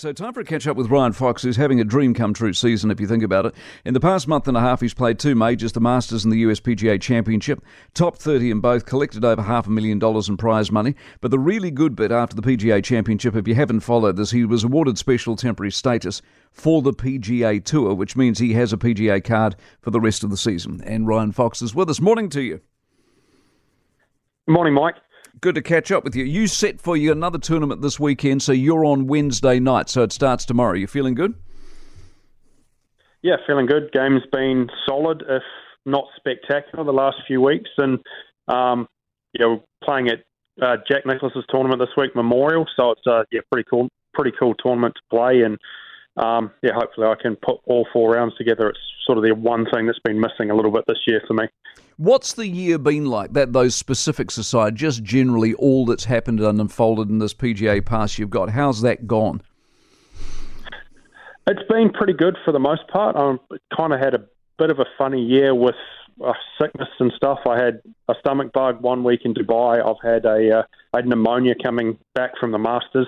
So, time for a catch up with Ryan Fox, who's having a dream come true season, if you think about it. In the past month and a half, he's played two majors, the Masters and the USPGA Championship. Top 30 in both, collected over half a million dollars in prize money. But the really good bit after the PGA Championship, if you haven't followed this, he was awarded special temporary status for the PGA Tour, which means he has a PGA card for the rest of the season. And Ryan Fox is with us. Morning to you. Morning, Mike. Good to catch up with you. You set for you another tournament this weekend, so you're on Wednesday night, so it starts tomorrow. You feeling good? Yeah, feeling good. Game's been solid, if not spectacular, the last few weeks, and um, you know, playing at uh, Jack Nicklaus's tournament this week, Memorial. So it's a yeah, pretty cool, pretty cool tournament to play, and um, yeah, hopefully I can put all four rounds together. It's sort of the one thing that's been missing a little bit this year for me. What's the year been like? That those specifics aside, just generally all that's happened and unfolded in this PGA pass you've got. How's that gone? It's been pretty good for the most part. I kind of had a bit of a funny year with uh, sickness and stuff. I had a stomach bug one week in Dubai. I've had a uh, I had pneumonia coming back from the Masters,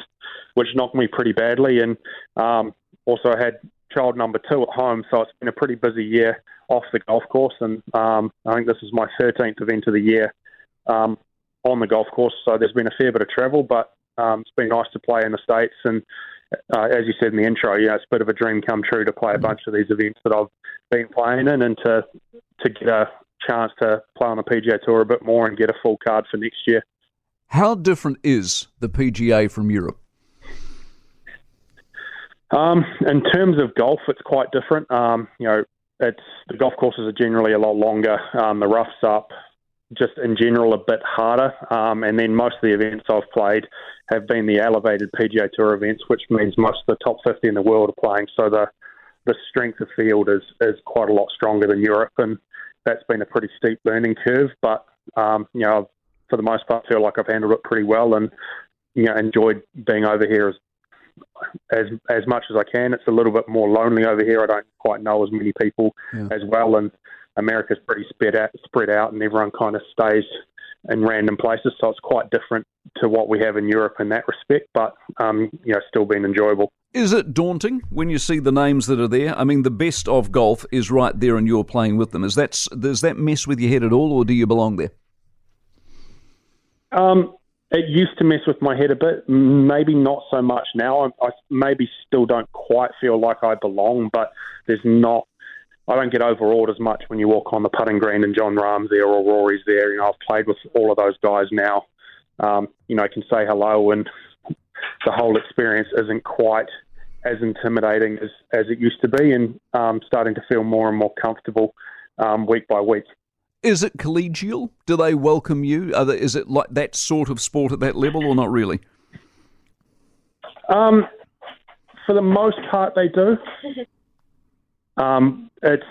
which knocked me pretty badly, and um, also had child number two at home. So it's been a pretty busy year off the golf course, and um, I think this is my 13th event of the year um, on the golf course. So there's been a fair bit of travel, but um, it's been nice to play in the states. And uh, as you said in the intro, yeah, it's a bit of a dream come true to play a bunch of these events that I've been playing in, and to to get a chance to play on the PGA Tour a bit more and get a full card for next year. How different is the PGA from Europe? Um, in terms of golf, it's quite different. Um, you know, it's the golf courses are generally a lot longer. Um, the roughs up, just in general, a bit harder. Um, and then most of the events I've played have been the elevated PGA Tour events, which means most of the top 50 in the world are playing. So the the strength of field is is quite a lot stronger than Europe, and that's been a pretty steep learning curve. But um, you know, for the most part, feel like I've handled it pretty well, and you know, enjoyed being over here as as as much as I can. It's a little bit more lonely over here. I don't quite know as many people yeah. as well, and America's pretty spread out, spread out, and everyone kind of stays in random places. So it's quite different to what we have in Europe in that respect, but um, you know, still been enjoyable. Is it daunting when you see the names that are there? I mean, the best of golf is right there, and you're playing with them. Is that does that mess with your head at all, or do you belong there? Um, it used to mess with my head a bit. Maybe not so much now. I, I maybe still don't quite feel like I belong, but there's not. I don't get overawed as much when you walk on the putting green and Jon Rahm's there or Rory's there. You know, I've played with all of those guys now. Um, you know, I can say hello, and the whole experience isn't quite as intimidating as, as it used to be, and um, starting to feel more and more comfortable um, week by week. Is it collegial? Do they welcome you? They, is it like that sort of sport at that level, or not really? Um, for the most part, they do. Um, it's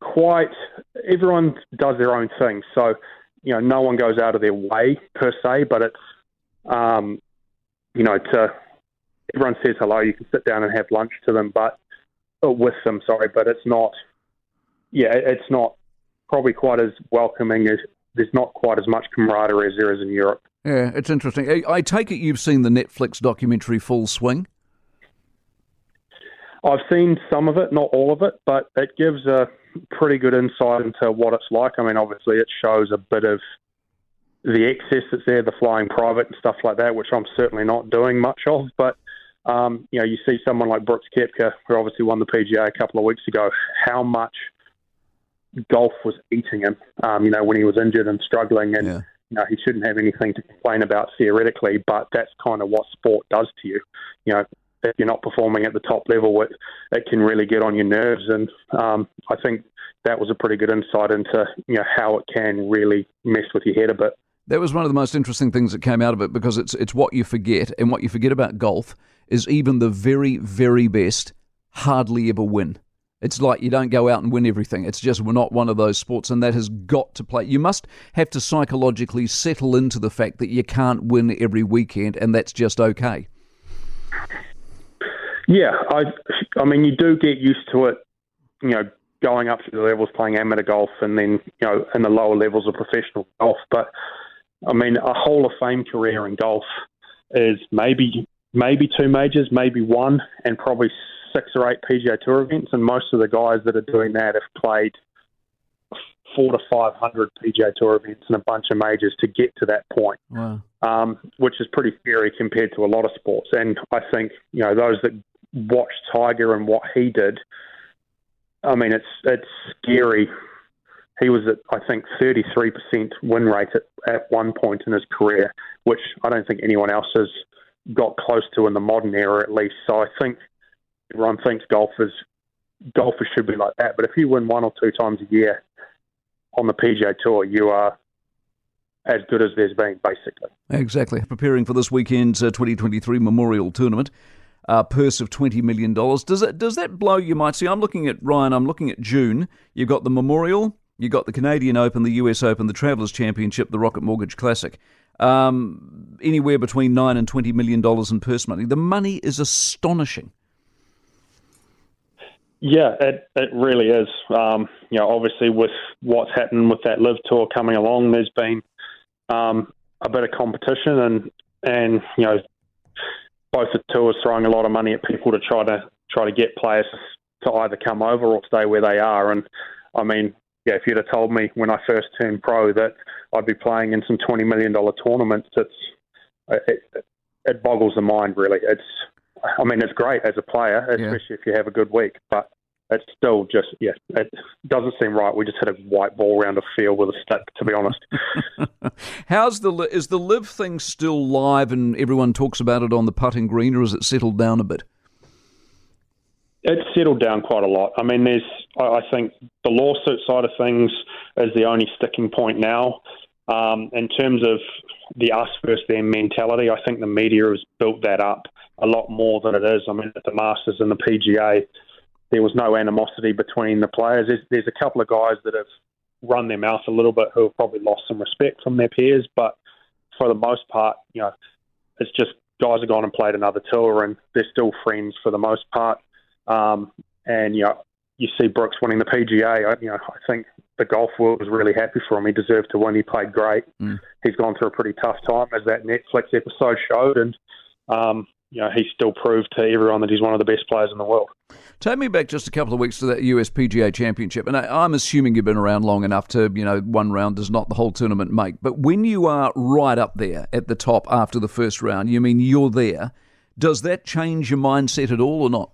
quite everyone does their own thing, so you know no one goes out of their way per se, but it's um, you know to everyone says hello. You can sit down and have lunch to them, but uh, with them, sorry, but it's not. Yeah, it's not probably quite as welcoming as there's not quite as much camaraderie as there is in Europe. Yeah, it's interesting. I take it you've seen the Netflix documentary Full Swing. I've seen some of it, not all of it, but it gives a pretty good insight into what it's like. I mean, obviously, it shows a bit of the excess that's there, the flying private and stuff like that, which I'm certainly not doing much of. But um, you know, you see someone like Brooks Koepka, who obviously won the PGA a couple of weeks ago, how much golf was eating him. Um, you know, when he was injured and struggling, and yeah. you know he shouldn't have anything to complain about theoretically, but that's kind of what sport does to you. You know, if you're not performing at the top level, it it can really get on your nerves, and um, I think that was a pretty good insight into you know how it can really mess with your head a bit. That was one of the most interesting things that came out of it because it's it's what you forget, and what you forget about golf is even the very very best hardly ever win. It's like you don't go out and win everything. It's just we're not one of those sports, and that has got to play. You must have to psychologically settle into the fact that you can't win every weekend, and that's just okay. Yeah, I, I mean, you do get used to it. You know, going up through the levels, playing amateur golf, and then you know, in the lower levels of professional golf. But I mean, a Hall of Fame career in golf is maybe maybe two majors, maybe one, and probably six or eight PGA Tour events. And most of the guys that are doing that have played four to five hundred PGA Tour events and a bunch of majors to get to that point, wow. um, which is pretty scary compared to a lot of sports. And I think you know those that watched Tiger and what he did. I mean, it's it's scary. He was at I think 33% win rate at, at one point in his career, which I don't think anyone else has got close to in the modern era, at least. So I think everyone thinks golfers golfers should be like that. But if you win one or two times a year on the PGA Tour, you are as good as there's been, basically. Exactly. Preparing for this weekend's uh, 2023 Memorial Tournament. Uh, purse of twenty million dollars. Does that does that blow? You might see. I'm looking at Ryan. I'm looking at June. You've got the Memorial. You've got the Canadian Open, the US Open, the Travelers Championship, the Rocket Mortgage Classic. Um, anywhere between nine and twenty million dollars in purse money. The money is astonishing. Yeah, it it really is. Um, you know, obviously with what's happened with that LIV tour coming along, there's been um, a bit of competition, and and you know, both the tours throwing a lot of money at people to try to try to get players to either come over or stay where they are. And I mean, yeah, if you'd have told me when I first turned pro that I'd be playing in some twenty million dollar tournaments, it's it, it, boggles the mind. Really, it's I mean, it's great as a player, especially yeah. if you have a good week, but it's still just, yeah, it doesn't seem right. We just had a white ball around a field with a stick, to be honest. How's the, is the LIV thing still live and everyone talks about it on the putting green, or has it settled down a bit? It's settled down quite a lot. I mean, there's, I think the lawsuit side of things is the only sticking point now. Um, in terms of the us versus them mentality, I think the media has built that up a lot more than it is. I mean, at the Masters and the PGA, there was no animosity between the players. There's, there's a couple of guys that have run their mouth a little bit who have probably lost some respect from their peers, but for the most part, you know, it's just guys have gone and played another tour and they're still friends for the most part. Um, and you know, you see Brooks winning the PGA. I, you know, I think the golf world was really happy for him. He deserved to win. He played great. Mm. He's gone through a pretty tough time, as that Netflix episode showed, and um, you know, he still proved to everyone that he's one of the best players in the world. Take me back just a couple of weeks to that US PGA Championship, and I, am assuming you've been around long enough to, you know, one round does not the whole tournament make. But when you are right up there at the top after the first round, you mean you're there. Does that change your mindset at all, or not?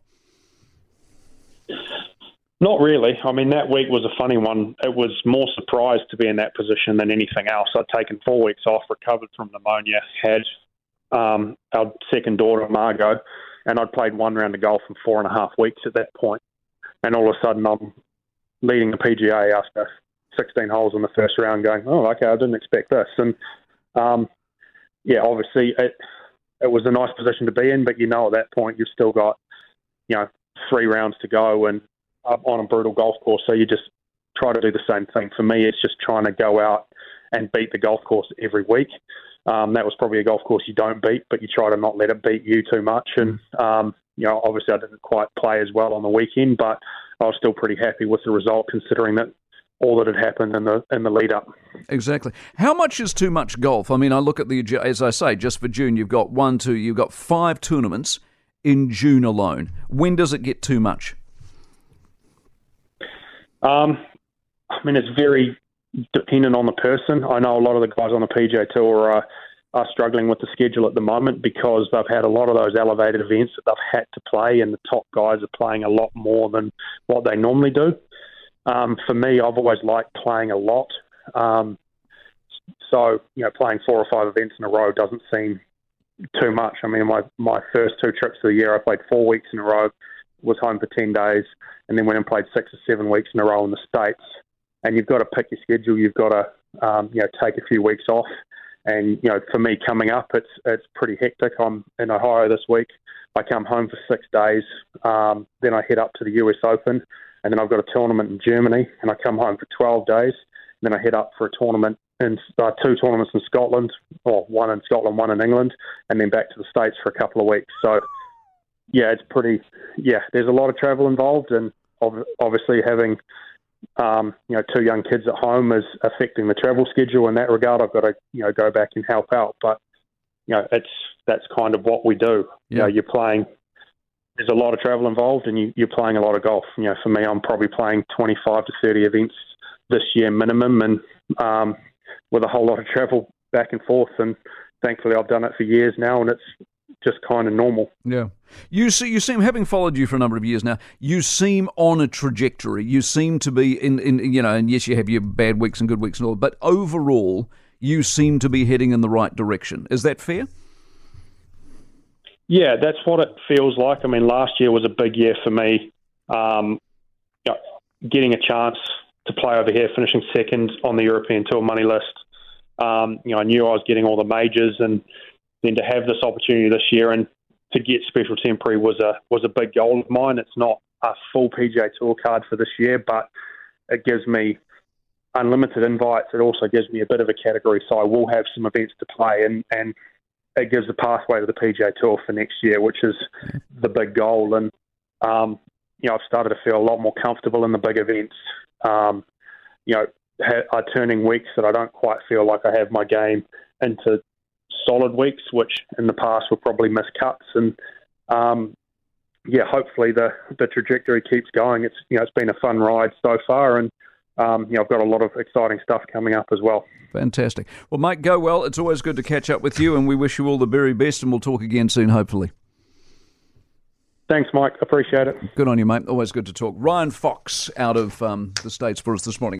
Not really. I mean, that week was a funny one. It was more surprised to be in that position than anything else. I'd taken four weeks off, recovered from pneumonia, had um, our second daughter, Margot, and I'd played one round of golf in four and a half weeks at that point. And all of a sudden, I'm leading the PGA after 16 holes in the first round, going, "Oh, okay, I didn't expect this." And um, yeah, obviously, it it was a nice position to be in, but you know, at that point, you've still got you know three rounds to go and on a brutal golf course. So you just try to do the same thing. For me, it's just trying to go out and beat the golf course every week. Um, that was probably a golf course you don't beat, but you try to not let it beat you too much. And um, you know, obviously, I didn't quite play as well on the weekend, but I was still pretty happy with the result, considering that all that had happened in the in the lead up. Exactly. How much is too much golf? I mean, I look at the as I say, just for June, you've got one, two, you've got five tournaments in June alone. When does it get too much? Um, I mean, it's very dependent on the person. I know a lot of the guys on the PGA Tour are, are struggling with the schedule at the moment because they've had a lot of those elevated events that they've had to play, and the top guys are playing a lot more than what they normally do. Um, for me, I've always liked playing a lot. Um, so, you know, playing four or five events in a row doesn't seem too much. I mean, my, my first two trips of the year, I played four weeks in a row, was home for 10 days, and then went and played six or seven weeks in a row in the States and you've got to pick your schedule. You've got to um, you know take a few weeks off. And you know, for me coming up, it's it's pretty hectic. I'm in Ohio this week. I come home for six days. Um, then I head up to the US Open, and then I've got a tournament in Germany, and I come home for 12 days. And then I head up for a tournament in uh, two tournaments in Scotland, or one in Scotland, one in England, and then back to the States for a couple of weeks. So, yeah, it's pretty. Yeah, there's a lot of travel involved, and obviously having um, you know, two young kids at home is affecting the travel schedule in that regard. I've got to, you know, go back and help out. But you know, it's that's kind of what we do. Yeah. You know, you're playing. There's a lot of travel involved, and you, you're playing a lot of golf. You know, for me, I'm probably playing 25 to 30 events this year minimum, and um, with a whole lot of travel back and forth. And thankfully, I've done it for years now, and it's just kind of normal. Yeah, you see, you seem having followed you for a number of years now. You seem on a trajectory. You seem to be in, in you know, and yes, you have your bad weeks and good weeks and all, but overall, you seem to be heading in the right direction. Is that fair? Yeah, that's what it feels like. I mean, last year was a big year for me. Um, you know, getting a chance to play over here, finishing second on the European Tour money list. Um, you know, I knew I was getting all the majors, and then to have this opportunity this year and to get special temporary was a was a big goal of mine. It's not a full PGA Tour card for this year, but it gives me unlimited invites. It also gives me a bit of a category, so I will have some events to play, and and it gives a pathway to the PGA Tour for next year, which is the big goal. And um, you know, I've started to feel a lot more comfortable in the big events. Um, you know, ha- are turning weeks that I don't quite feel like I have my game into solid weeks, which in the past were probably missed cuts. And um, yeah, hopefully the the trajectory keeps going. It's you know it's been a fun ride so far, and um, you know, I've got a lot of exciting stuff coming up as well. Fantastic. Well, Mike, go well. It's always good to catch up with you, and we wish you all the very best, and we'll talk again soon, hopefully. Thanks, Mike. Appreciate it. Good on you, mate. Always good to talk. Ryan Fox out of um, the States for us this morning.